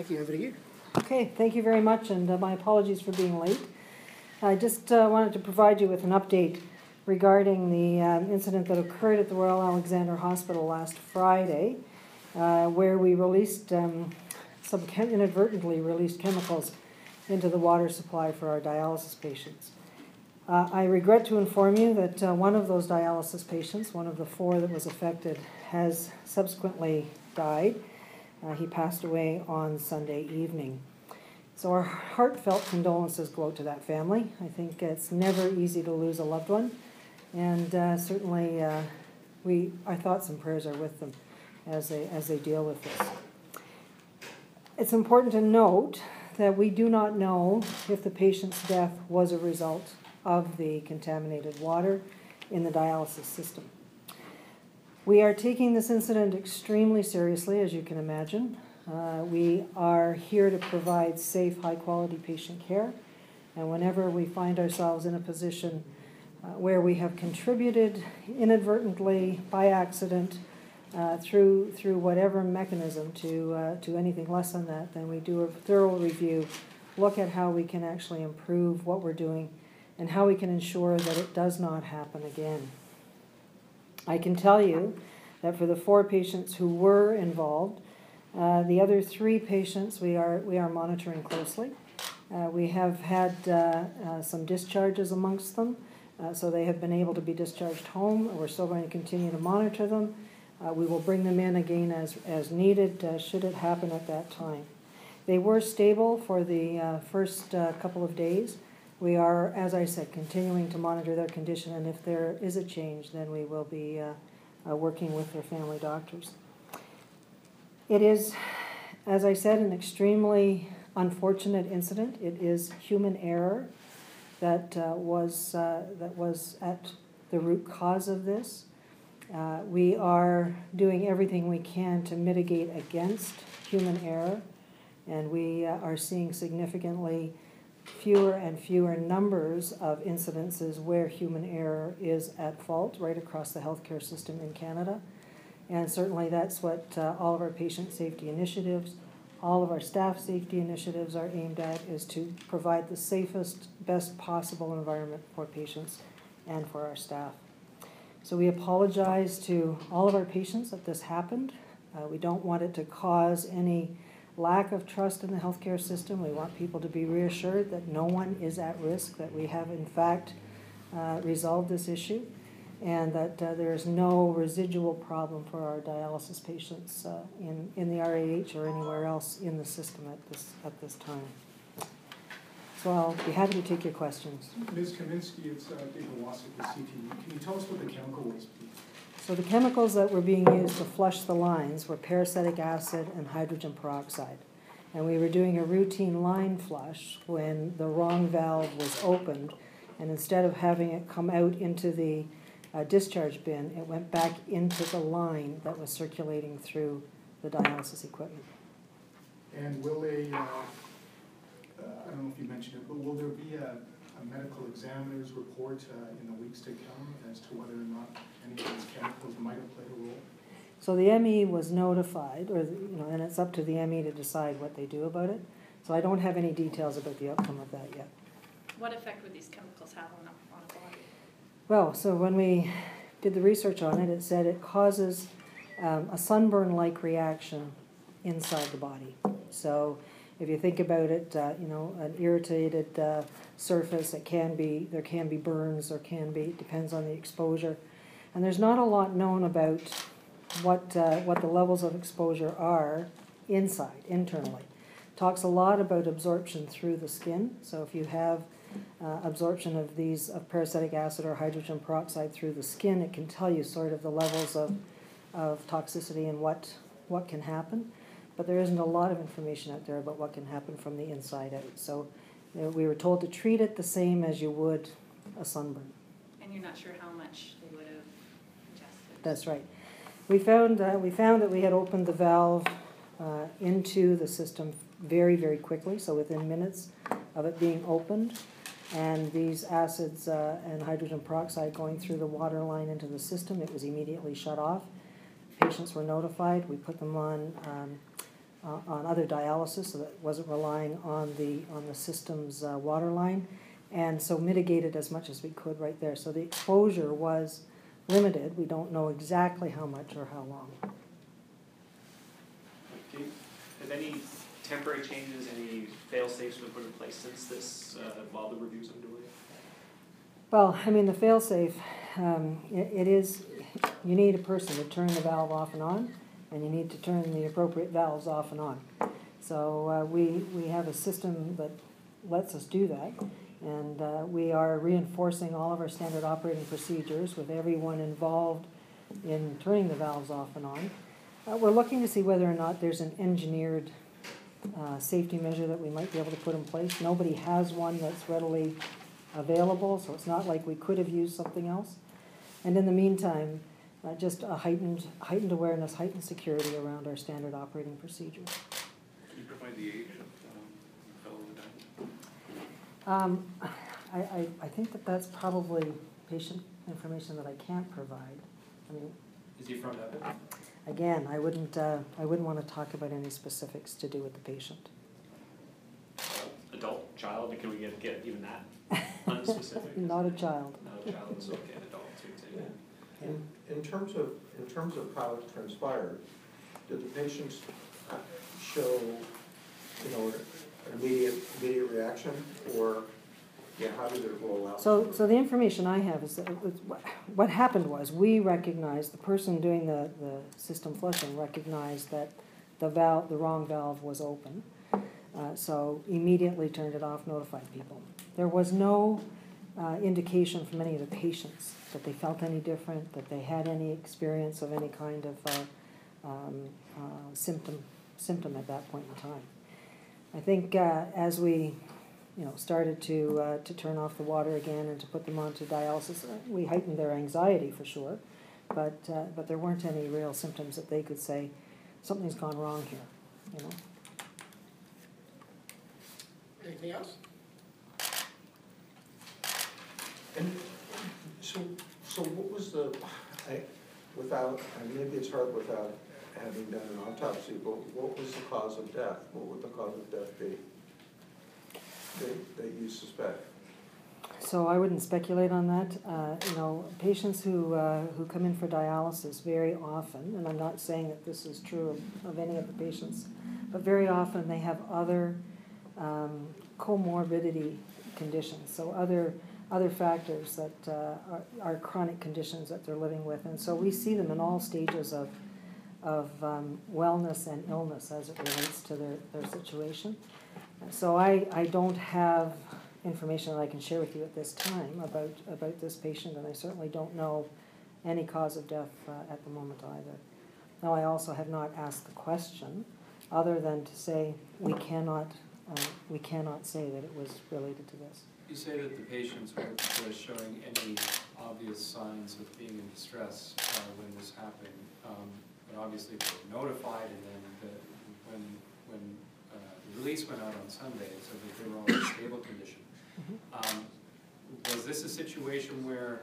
Over to you. Okay, thank you very much, and uh, my apologies for being late. I just uh, wanted to provide you with an update regarding the um, incident that occurred at the Royal Alexandra Hospital last Friday, uh, where we released um, some chem- inadvertently released chemicals into the water supply for our dialysis patients. Uh, I regret to inform you that uh, one of those dialysis patients, one of the four that was affected, has subsequently died. Uh, he passed away on Sunday evening. So our heartfelt condolences go out to that family. I think it's never easy to lose a loved one, and uh, certainly uh, we our thoughts and prayers are with them as they as they deal with this. It's important to note that we do not know if the patient's death was a result of the contaminated water in the dialysis system. We are taking this incident extremely seriously, as you can imagine. Uh, we are here to provide safe, high quality patient care. And whenever we find ourselves in a position uh, where we have contributed inadvertently, by accident, uh, through, through whatever mechanism to, uh, to anything less than that, then we do a thorough review, look at how we can actually improve what we're doing, and how we can ensure that it does not happen again. I can tell you that for the four patients who were involved, uh, the other three patients we are, we are monitoring closely. Uh, we have had uh, uh some discharges amongst them, uh, so they have been able to be discharged home. We're still going to continue to monitor them. Uh, we will bring them in again as, as needed, should it happen at that time. They were stable for the first couple of days. We are, as I said, continuing to monitor their condition, and if there is a change, then we will be working with their family doctors. It is, as I said, an extremely unfortunate incident. It is human error that uh, was uh, that was at the root cause of this. Uh, we are doing everything we can to mitigate against human error, and we uh, are seeing significantly fewer and fewer numbers of incidences where human error is at fault right across the healthcare system in Canada. And certainly that's what uh, all of our patient safety initiatives, all of our staff safety initiatives are aimed at is to provide the safest, best possible environment for patients and for our staff. So we apologize to all of our patients that this happened. Uh, we don't want it to cause any lack of trust in the healthcare system. We want people to be reassured that no one is at risk, that we have in fact uh, resolved this issue and that uh, there is no residual problem for our dialysis patients uh, in, in the RAH or anywhere else in the system at this, at this time. So I'll be happy to take your questions. Ms. Kaminsky, it's uh, David Wasik with CTV. Can you tell us what the chemical was, please? So the chemicals that were being used to flush the lines were peracetic acid and hydrogen peroxide. And we were doing a routine line flush when the wrong valve was opened, and instead of having it come out into the uh, discharge bin, it went back into the line that was circulating through the dialysis equipment. And will a, uh, uh, I don't know if you mentioned it, but will there be a, a medical examiner's report uh, in the weeks to come as to whether or not any of these chemicals might have played a role? So the ME was notified, or, you know, and it's up to the ME to decide what they do about it. So I don't have any details about the outcome of that yet. What effect would these chemicals have on a, on a body? Well, so when we did the research on it, it said it causes um, a sunburn-like reaction inside the body. So if you think about it, uh, you know, an irritated uh, surface, it can be, there can be burns, there can be, depends on the exposure. And there's not a lot known about what, uh, what the levels of exposure are inside, internally. Talks a lot about absorption through the skin. So if you have uh, absorption of these of peracetic acid or hydrogen peroxide through the skin, it can tell you sort of the levels of, of toxicity and what what can happen. But there isn't a lot of information out there about what can happen from the inside out. So you know, we were told to treat it the same as you would a sunburn. And you're not sure how much they would have ingested. That's right. We found we found that we had opened the valve uh, into the system very very quickly. So within minutes of it being opened, and these acids uh, and hydrogen peroxide going through the water line into the system, it was immediately shut off. Patients were notified. We put them on um, uh, on other dialysis, so that wasn't relying on the, on the system's uh, water line. And so mitigated as much as we could right there. So the exposure was limited. We don't know exactly how much or how long. Do you- Have any temporary changes, any fail-safes been put in place since this, uh, while the review's underway? Well, I mean, the fail-safe, um, it, it is, you need a person to turn the valve off and on, and you need to turn the appropriate valves off and on. So, uh, we, we have a system that lets us do that, and, uh, we are reinforcing all of our standard operating procedures with everyone involved in turning the valves off and on. Uh, we're looking to see whether or not there's an engineered, uh, safety measure that we might be able to put in place. Nobody has one that's readily available, so it's not like we could have used something else. And in the meantime, uh, just a heightened, heightened awareness, heightened security around our standard operating procedures. Can you provide the age of, um, the fellow that died? Um, I, I, I think that that's probably patient information that I can't provide. I mean, Is he from Devon? again, I wouldn't, uh, I wouldn't wanna talk about any specifics to do with the patient. Adult, child, can we get, get even that unspecific? Not a child. Not a child, so okay, adult, too, you'd say that. In, in terms of, in terms of how it transpired, did the patients uh, show, you know, an immediate, immediate reaction? Or, yeah, how did it roll out? So, so the information I have is that, it was- what- happened was, we recognized, the person doing the, the system flushing recognized that the valve, the wrong valve was open. Uh, so immediately turned it off, notified people. There was no, uh, indication from any of the patients that they felt any different, that they had any experience of any kind of, uh, um, uh, symptom, symptom at that point in time. I think, uh, as we you know, started to, uh, to turn off the water again and to put them onto dialysis. Uh, We heightened their anxiety for sure, but, uh, but there weren't any real symptoms that they could say, something's gone wrong here, you know? Anything else? And so, so what was the, I, without, and maybe it's hard without having done an autopsy, what was the cause of death? What would the cause of death be? That, that you suspect? So I wouldn't speculate on that. Uh, you know, patients who, uh, who come in for dialysis very often, and I'm not saying that this is true of, of any of the patients, but very often they have other um, comorbidity conditions, so other, other factors that uh, are, are chronic conditions that they're living with. And so we see them in all stages of, of um, wellness and illness as it relates to their, their situation. So I, I don't have information that I can share with you at this time about, about this patient, and I certainly don't know any cause of death uh, at the moment either. Now, I also have not asked the question, other than to say, we cannot, uh, we cannot say that it was related to this. You say that the patients weren't uh, showing any obvious signs of being in distress uh, when this happened, um, but obviously they were notified, and then the, when, when uh, the release went out on Sunday, it said that they were all in stable condition. Um, Was this a situation where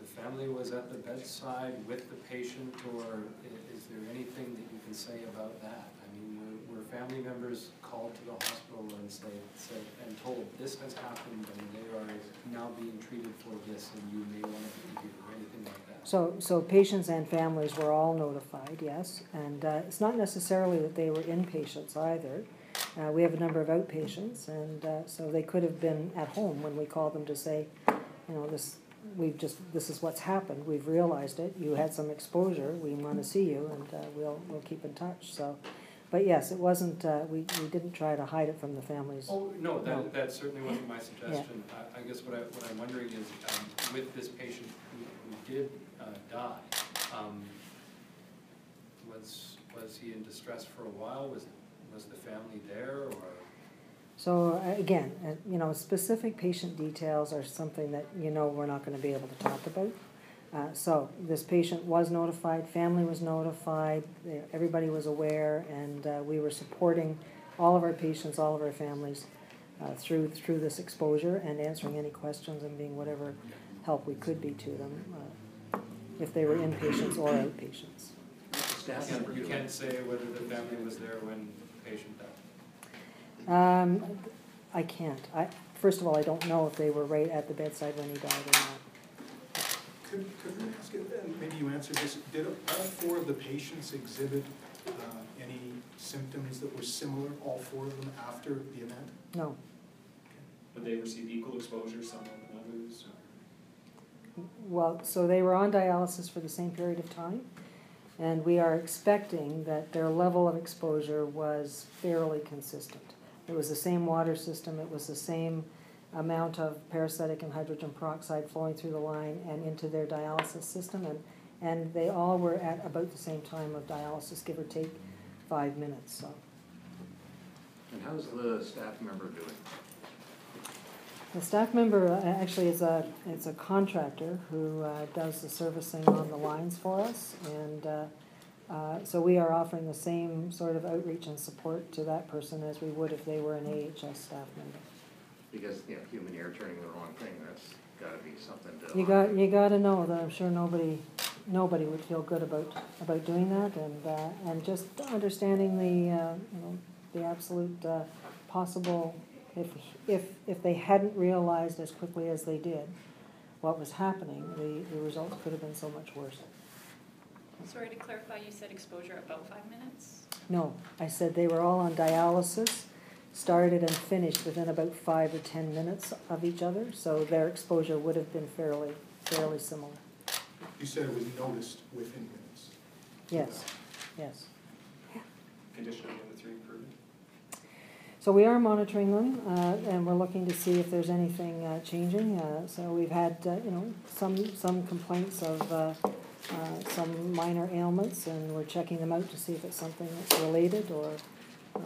the family was at the bedside with the patient, or i- is there anything that you can say about that? I mean, were, were family members called to the hospital and say, said, and told, this has happened, and they are now being treated for this, and you may want to be here, or anything like that? So, so patients and families were all notified, yes, and uh, it's not necessarily that they were inpatients either. Uh, We have a number of outpatients, and uh, so they could have been at home when we called them to say, you know, this, we've just, this is what's happened, we've realized it, you had some exposure, we want to see you, and uh, we'll, we'll keep in touch, so. But yes, it wasn't, uh, we, we didn't try to hide it from the families. Oh, no, No. that, that certainly wasn't my suggestion. I, I guess what I, what I'm wondering is, um, with this patient who, who did, uh, die, um, was, was he in distress for a while? Was, was the family there, or? So uh, again, uh, you know, specific patient details are something that, you know, we're not gonna be able to talk about. Uh, So this patient was notified, family was notified, eh, everybody was aware, and uh, we were supporting all of our patients, all of our families uh, through, through this exposure and answering any questions and being whatever help we could be to them, uh, if they were inpatients or outpatients. You can't- You can't say whether the family was there when the patient died. Um, I can't. I, first of all, I don't know if they were right at the bedside when he died or not. Could, could we ask, you, and maybe you answered this, did all four of the patients exhibit uh, any symptoms that were similar, all four of them, after the event? No. Would they receive equal exposure, some of than others? Well, so they were on dialysis for the same period of time, and we are expecting that their level of exposure was fairly consistent. It was the same water system, it was the same amount of peracetic and hydrogen peroxide flowing through the line and into their dialysis system, and, and they all were at about the same time of dialysis, give or take five minutes, so. And how's the staff member doing? The staff member uh, actually is a, is a contractor who uh, does the servicing on the lines for us. And uh, uh, so we are offering the same sort of outreach and support to that person as we would if they were an AHS staff member. Because, you know, human ear turning the wrong thing, that's gotta be something to. You got, you gotta know that I'm sure nobody, nobody would feel good about, about doing that and, uh, and just understanding the, uh, you know, the absolute uh, possible, if, if, if they hadn't realized as quickly as they did what was happening, the, the results could have been so much worse. Sorry to clarify, you said exposure about five minutes? No, I said they were all on dialysis, started and finished within about five or ten minutes of each other, so their exposure would have been fairly, fairly similar. You said it was noticed within minutes. Yes, yes. Condition of the other three improving? So we are monitoring them, uh, and we're looking to see if there's anything uh, changing. Uh, So we've had, uh, you know, some, some complaints of uh, uh, some minor ailments, and we're checking them out to see if it's something that's related, or, uh,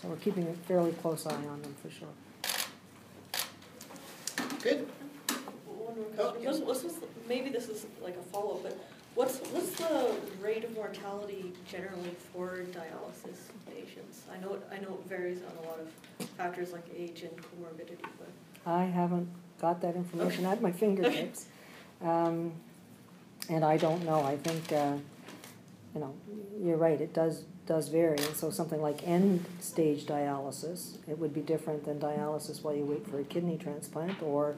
so we're keeping a fairly close eye on them for sure. Good. One more question. What's, what's, this- maybe this is like a follow-up, but what's, what's the rate of mortality generally for dialysis patients? I know, it I know it varies on a lot of factors like age and comorbidity, but. I haven't got that information at my fingertips. Um, And I don't know, I think, uh, you know, you're right, it does, does vary. And so something like end-stage dialysis, it would be different than dialysis while you wait for a kidney transplant or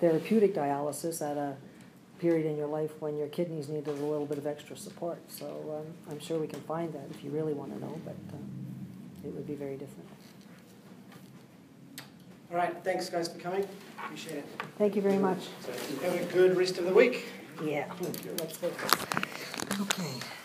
therapeutic dialysis at a period in your life when your kidneys needed a little bit of extra support. So um, I'm sure we can find that if you really want to know, but um, it would be very different. All right, thanks guys for coming. Appreciate it. Thank you very much. Have a good rest of the week. Yeah. Let's focus. Okay.